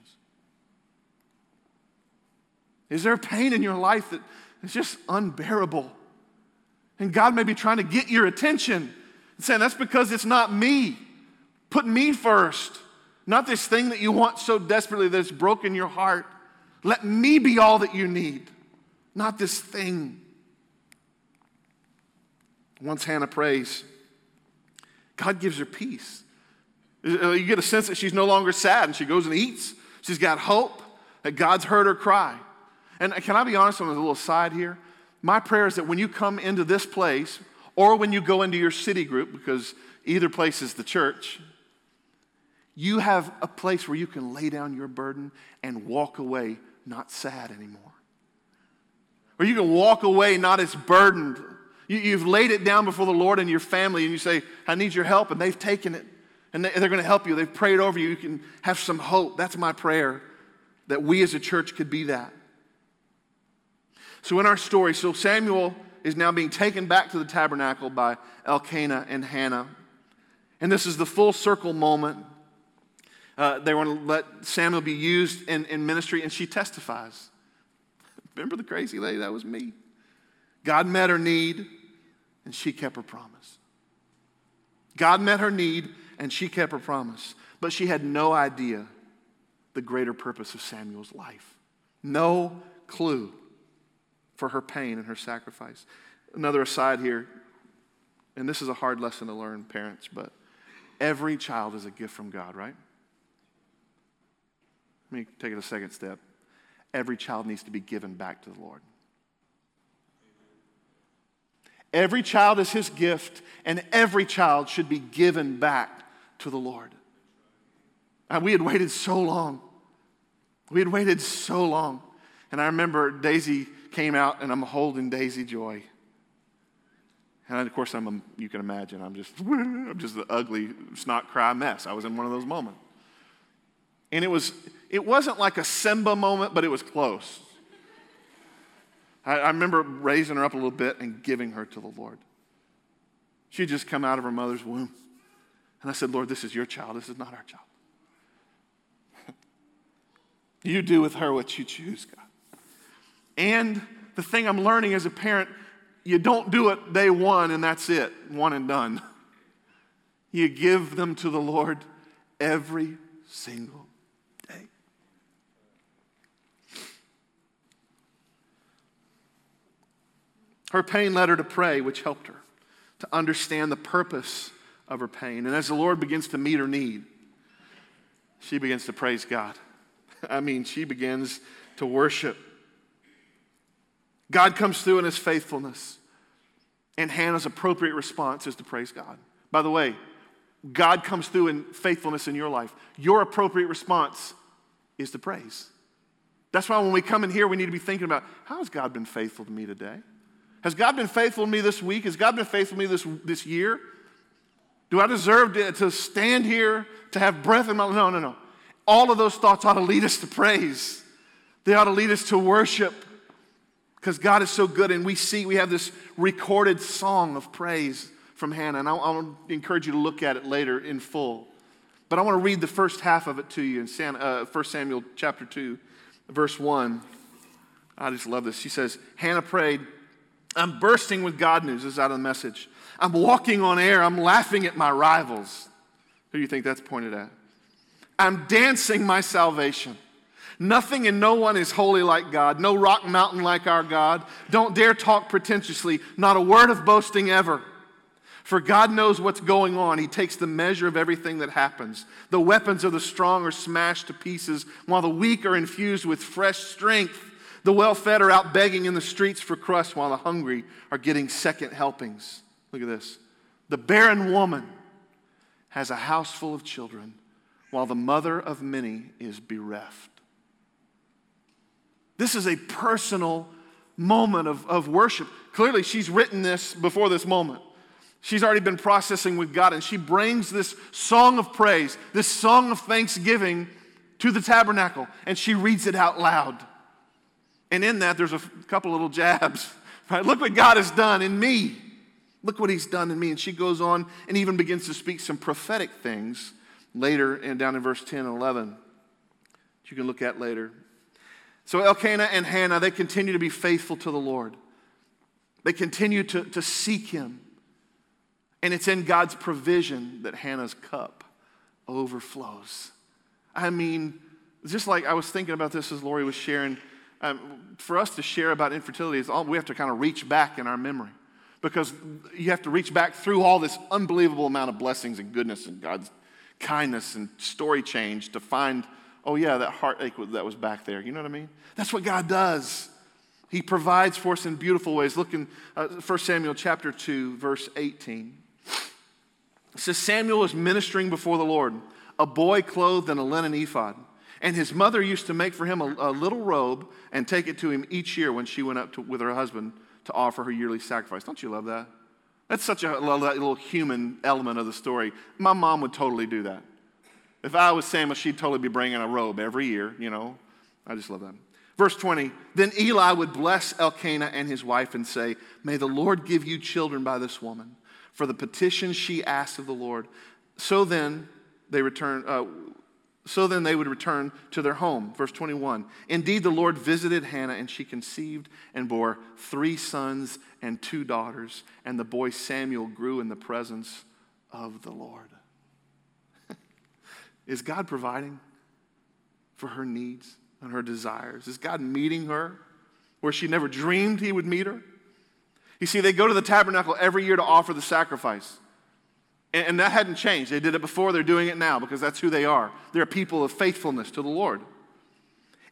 A: Is there pain in your life that is just unbearable? And God may be trying to get your attention and saying, That's because it's not me. Put me first, not this thing that you want so desperately that's broken your heart. Let me be all that you need, not this thing. Once Hannah prays, God gives her peace. Uh, you get a sense that she's no longer sad and she goes and eats. She's got hope that God's heard her cry. And can I be honest on a little side here? My prayer is that when you come into this place or when you go into your city group, because either place is the church, you have a place where you can lay down your burden and walk away not sad anymore. Or you can walk away not as burdened. You, have laid it down before the Lord and your family, and you say, I need your help, and they've taken it and they're going to help you. They've prayed over you. You can have some hope. That's my prayer that we as a church could be that. So, in our story, so Samuel is now being taken back to the tabernacle by Elkanah and Hannah. And this is the full circle moment. Uh, they want to let Samuel be used in, in ministry, and she testifies. Remember the crazy lady? That was me. God met her need, and she kept her promise. God met her need, and she kept her promise. But she had no idea the greater purpose of Samuel's life. No clue for her pain and her sacrifice. Another aside here, and this is a hard lesson to learn, parents, but every child is a gift from God, right? Let me take it a second step. Every child needs to be given back to the Lord. Every child is his gift, and every child should be given back to the Lord. And we had waited so long. We had waited so long. And I remember Daisy came out, and I'm holding Daisy Joy. And of course, I'm a, you can imagine, I'm just, [laughs] I'm just the ugly snot cry mess. I was in one of those moments. And it, was, it wasn't like a Simba moment, but it was close. I, I remember raising her up a little bit and giving her to the Lord. She'd just come out of her mother's womb. And I said, Lord, this is your child. This is not our child. [laughs] you do with her what you choose, God. And the thing I'm learning as a parent, you don't do it day one and that's it, one and done. [laughs] You give them to the Lord every single day. Her pain led her to pray, which helped her to understand the purpose of her pain. And as the Lord begins to meet her need, she begins to praise God. [laughs] I mean, she begins to worship. God comes through in his faithfulness. And Hannah's appropriate response is to praise God. By the way, God comes through in faithfulness in your life. Your appropriate response is to praise. That's why when we come in here, we need to be thinking about how has God been faithful to me today? Has God been faithful to me this week? Has God been faithful to me this, this year? Do I deserve to, to stand here, to have breath in my No, no, no. All of those thoughts ought to lead us to praise. They ought to lead us to worship because God is so good. And we see, we have this recorded song of praise from Hannah, and I, I want to encourage you to look at it later in full. But I want to read the first half of it to you in Sam, uh, 1 Samuel chapter 2, verse 1. I just love this. She says, Hannah prayed, I'm bursting with God news. This is out of the message. I'm walking on air. I'm laughing at my rivals. Who do you think that's pointed at? I'm dancing my salvation. Nothing and no one is holy like God, no rock mountain like our God. Don't dare talk pretentiously, not a word of boasting ever. For God knows what's going on. He takes the measure of everything that happens. The weapons of the strong are smashed to pieces, while the weak are infused with fresh strength. The well fed are out begging in the streets for crust, while the hungry are getting second helpings. Look at this. The barren woman has a house full of children, while the mother of many is bereft. This is a personal moment of, of worship. Clearly, she's written this before this moment. She's already been processing with God, and she brings this song of praise, this song of thanksgiving to the tabernacle, and she reads it out loud. And in that, there's a couple little jabs. [laughs] Right? Look what God has done in me. Look what He's done in me. And she goes on and even begins to speak some prophetic things later, and down in verse 10 and 11, that you can look at later. So Elkanah and Hannah, they continue to be faithful to the Lord. They continue to, to seek Him. And it's in God's provision that Hannah's cup overflows. I mean, just like I was thinking about this as Lori was sharing, um, for us to share about infertility is all we have to kind of reach back in our memory because you have to reach back through all this unbelievable amount of blessings and goodness and God's kindness and story change to find, oh yeah, that heartache that was back there. You know what I mean? That's what God does. He provides for us in beautiful ways. Look in uh, 1 Samuel chapter 2, verse 18. It says Samuel was ministering before the Lord, a boy clothed in a linen ephod. And his mother used to make for him a, a little robe and take it to him each year when she went up to, with her husband to offer her yearly sacrifice. Don't you love that? That's such a little human element of the story. My mom would totally do that. If I was Samuel, she'd totally be bringing a robe every year, you know. I just love that. Verse 20 Then Eli would bless Elkanah and his wife and say, May the Lord give you children by this woman for the petition she asked of the Lord. So then they returned, Uh, so then they would return to their home. Verse 21. Indeed, the Lord visited Hannah, and she conceived and bore three sons and two daughters. And the boy Samuel grew in the presence of the Lord. [laughs] Is God providing for her needs and her desires? Is God meeting her where she never dreamed he would meet her? You see, they go to the tabernacle every year to offer the sacrifice. And, and that hadn't changed. They did it before, they're doing it now because that's who they are. They're people of faithfulness to the Lord.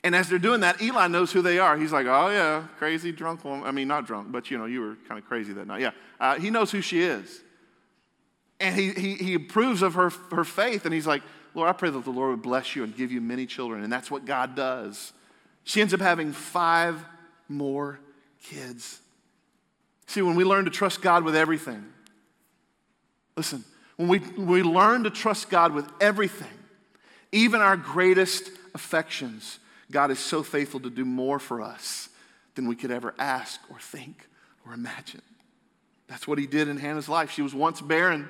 A: And as they're doing that, Eli knows who they are. He's like, oh, yeah, crazy drunk woman. I mean, not drunk, but you know, you were kind of crazy that night. Yeah. Uh, he knows who she is. And he, he, he approves of her, her faith. And he's like, Lord, I pray that the Lord would bless you and give you many children. And that's what God does. She ends up having five more kids. See, when we learn to trust God with everything, listen, when we, when we learn to trust God with everything, even our greatest affections, God is so faithful to do more for us than we could ever ask or think or imagine. That's what he did in Hannah's life. She was once barren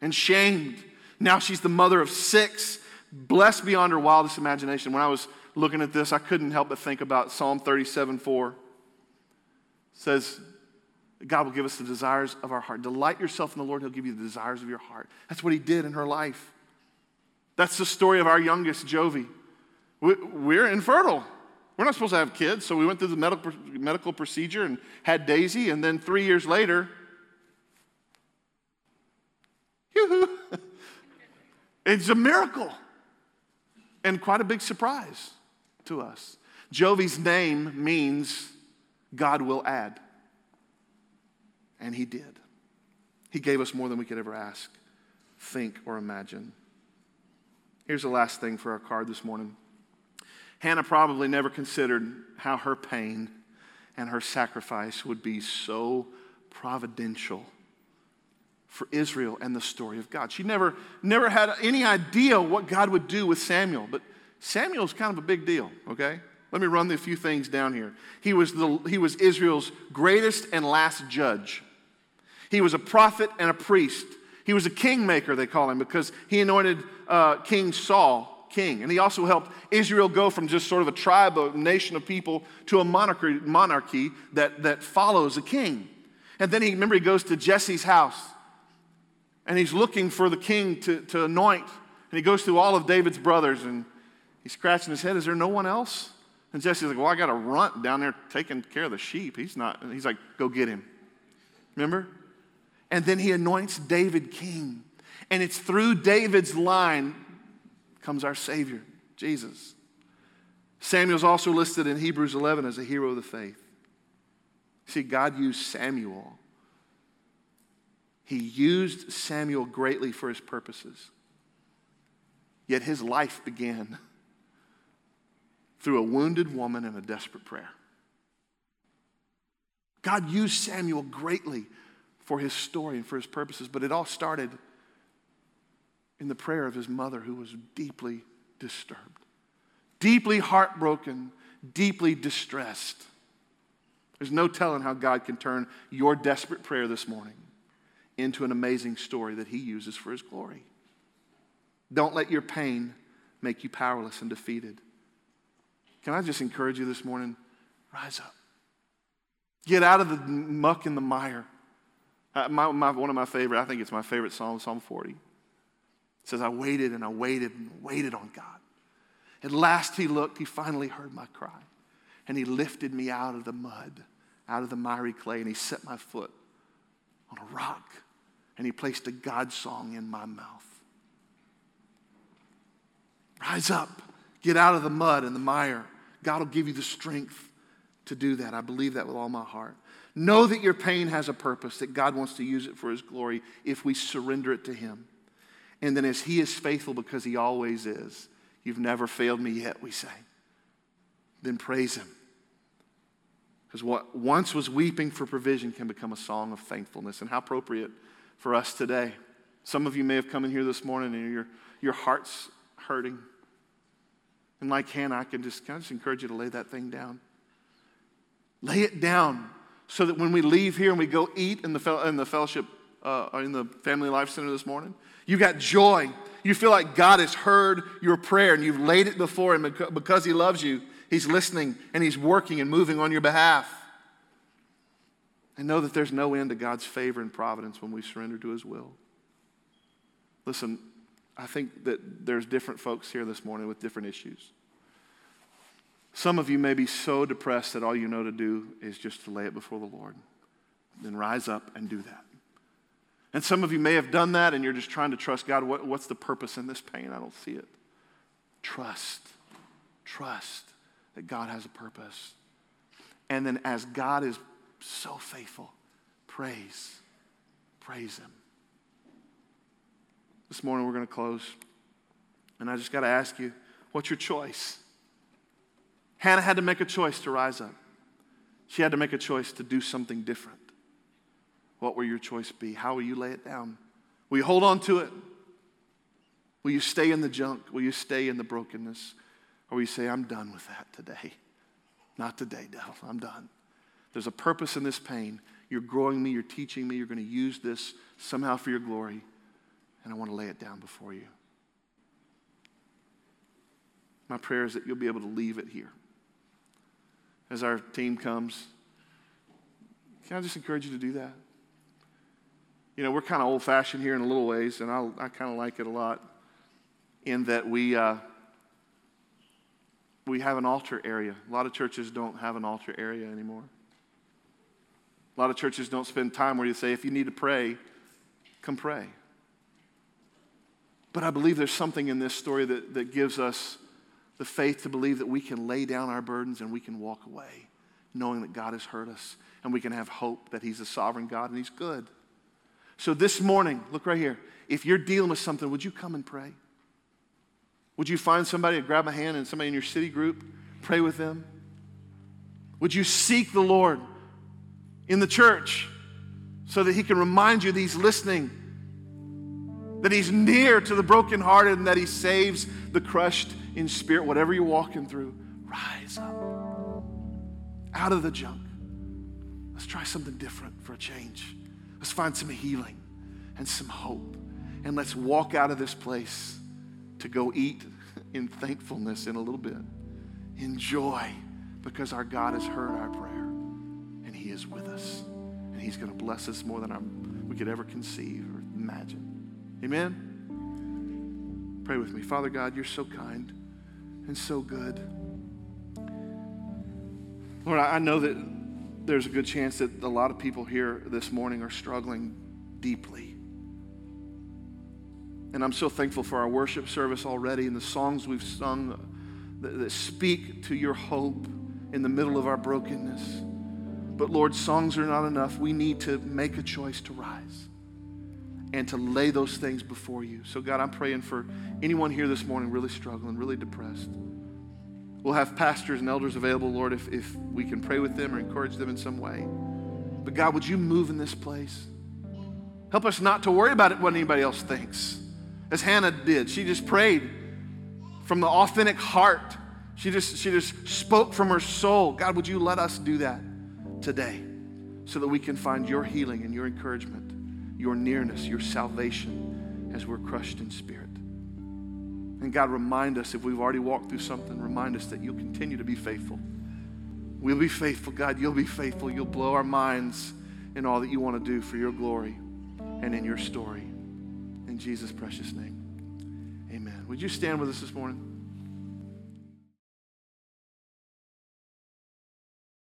A: and shamed. Now she's the mother of six, blessed beyond her wildest imagination. When I was looking at this, I couldn't help but think about Psalm 37 4. It says, God will give us the desires of our heart. Delight yourself in the Lord, He'll give you the desires of your heart. That's what He did in her life. That's the story of our youngest, Jovi. We're infertile. We're not supposed to have kids, so we went through the medical, medical procedure and had Daisy, and then three years later, [laughs] it's a miracle and quite a big surprise to us. Jovi's name means God will add. And He did. He gave us more than we could ever ask, think, or imagine. Here's the last thing for our card this morning. Hannah probably never considered how her pain and her sacrifice would be so providential for Israel and the story of God. She never, never had any idea what God would do with Samuel, but Samuel's kind of a big deal, okay? Let me run a few things down here. He was, the, he was Israel's greatest and last judge. He was a prophet and a priest. He was a kingmaker, they call him, because he anointed uh, King Saul king. And he also helped Israel go from just sort of a tribe, a nation of people, to a monarchy, monarchy that, that follows a king. And then he, remember, he goes to Jesse's house and he's looking for the king to, to anoint. And he goes through all of David's brothers and he's scratching his head. Is there no one else? And Jesse's like, Well, I got a runt down there taking care of the sheep. He's not. He's like, Go get him. Remember? And then he anoints David king. And it's through David's line comes our Savior, Jesus. Samuel's also listed in Hebrews 11 as a hero of the faith. See, God used Samuel. He used Samuel greatly for his purposes. Yet his life began through a wounded woman and a desperate prayer. God used Samuel greatly for his story and for his purposes, but it all started in the prayer of his mother, who was deeply disturbed, deeply heartbroken, deeply distressed. There's no telling how God can turn your desperate prayer this morning into an amazing story that he uses for his glory. Don't let your pain make you powerless and defeated. Can I just encourage you this morning? Rise up. Get out of the muck and the mire. Uh, my, my, one of my favorite, I think it's my favorite psalm, Psalm 40. It says, I waited and I waited and waited on God. At last he looked, he finally heard my cry. And he lifted me out of the mud, out of the miry clay, and he set my foot on a rock. And he placed a God song in my mouth. Rise up, get out of the mud and the mire. God will give you the strength to do that. I believe that with all my heart. Know that your pain has a purpose, that God wants to use it for his glory if we surrender it to him. And then, as he is faithful because he always is, you've never failed me yet, we say, then praise him. Because what once was weeping for provision can become a song of thankfulness. And how appropriate for us today. Some of you may have come in here this morning and your, your heart's hurting. And like Hannah, I can just, can I just encourage you to lay that thing down? Lay it down so that when we leave here and we go eat in the, in the fellowship, uh, in the Family Life Center this morning, you got joy. You feel like God has heard your prayer and you've laid it before Him because He loves you. He's listening and He's working and moving on your behalf. And know that there's no end to God's favor and providence when we surrender to His will. Listen, I think that there's different folks here this morning with different issues. Some of you may be so depressed that all you know to do is just to lay it before the Lord. Then rise up and do that. And some of you may have done that and you're just trying to trust God. What, what's the purpose in this pain? I don't see it. Trust. Trust that God has a purpose. And then as God is so faithful, praise. Praise Him. This morning we're going to close. And I just got to ask you, what's your choice? Hannah had to make a choice to rise up. She had to make a choice to do something different. What will your choice be? How will you lay it down? Will you hold on to it? Will you stay in the junk? Will you stay in the brokenness? Or will you say, I'm done with that today? Not today, devil. I'm done. There's a purpose in this pain. You're growing me, you're teaching me, you're going to use this somehow for your glory and I want to lay it down before you. My prayer is that you'll be able to leave it here. As our team comes, can I just encourage you to do that? You know, we're kind of old fashioned here in a little ways, and I, I kind of like it a lot in that we, uh, we have an altar area. A lot of churches don't have an altar area anymore. A lot of churches don't spend time where you say, if you need to pray, come pray. But I believe there's something in this story that, that gives us the faith to believe that we can lay down our burdens and we can walk away, knowing that God has heard us and we can have hope that He's a sovereign God and He's good. So this morning, look right here. If you're dealing with something, would you come and pray? Would you find somebody to grab a hand and somebody in your city group, pray with them? Would you seek the Lord in the church so that He can remind you that He's listening that He's near to the brokenhearted and that He saves the crushed in spirit. Whatever you're walking through, rise up out of the junk. Let's try something different for a change. Let's find some healing and some hope. And let's walk out of this place to go eat [laughs] in thankfulness in a little bit. Enjoy because our God has heard our prayer and He is with us. And He's going to bless us more than our, we could ever conceive or imagine. Amen? Pray with me. Father God, you're so kind and so good. Lord, I know that there's a good chance that a lot of people here this morning are struggling deeply. And I'm so thankful for our worship service already and the songs we've sung that, that speak to your hope in the middle of our brokenness. But Lord, songs are not enough. We need to make a choice to rise and to lay those things before you. So, God, I'm praying for anyone here this morning really struggling, really depressed. We'll have pastors and elders available, Lord, if, if we can pray with them or encourage them in some way. But God, would you move in this place? Help us not to worry about it what anybody else thinks. As Hannah did, she just prayed from the authentic heart. She just, she just spoke from her soul. God, would you let us do that today so that we can find your healing and your encouragement, your nearness, your salvation as we're crushed in spirit? And God, remind us if we've already walked through something, remind us that you'll continue to be faithful. We'll be faithful, God. You'll be faithful. You'll blow our minds in all that you want to do for your glory and in your story. In Jesus' precious name, amen. Would you stand with us this morning?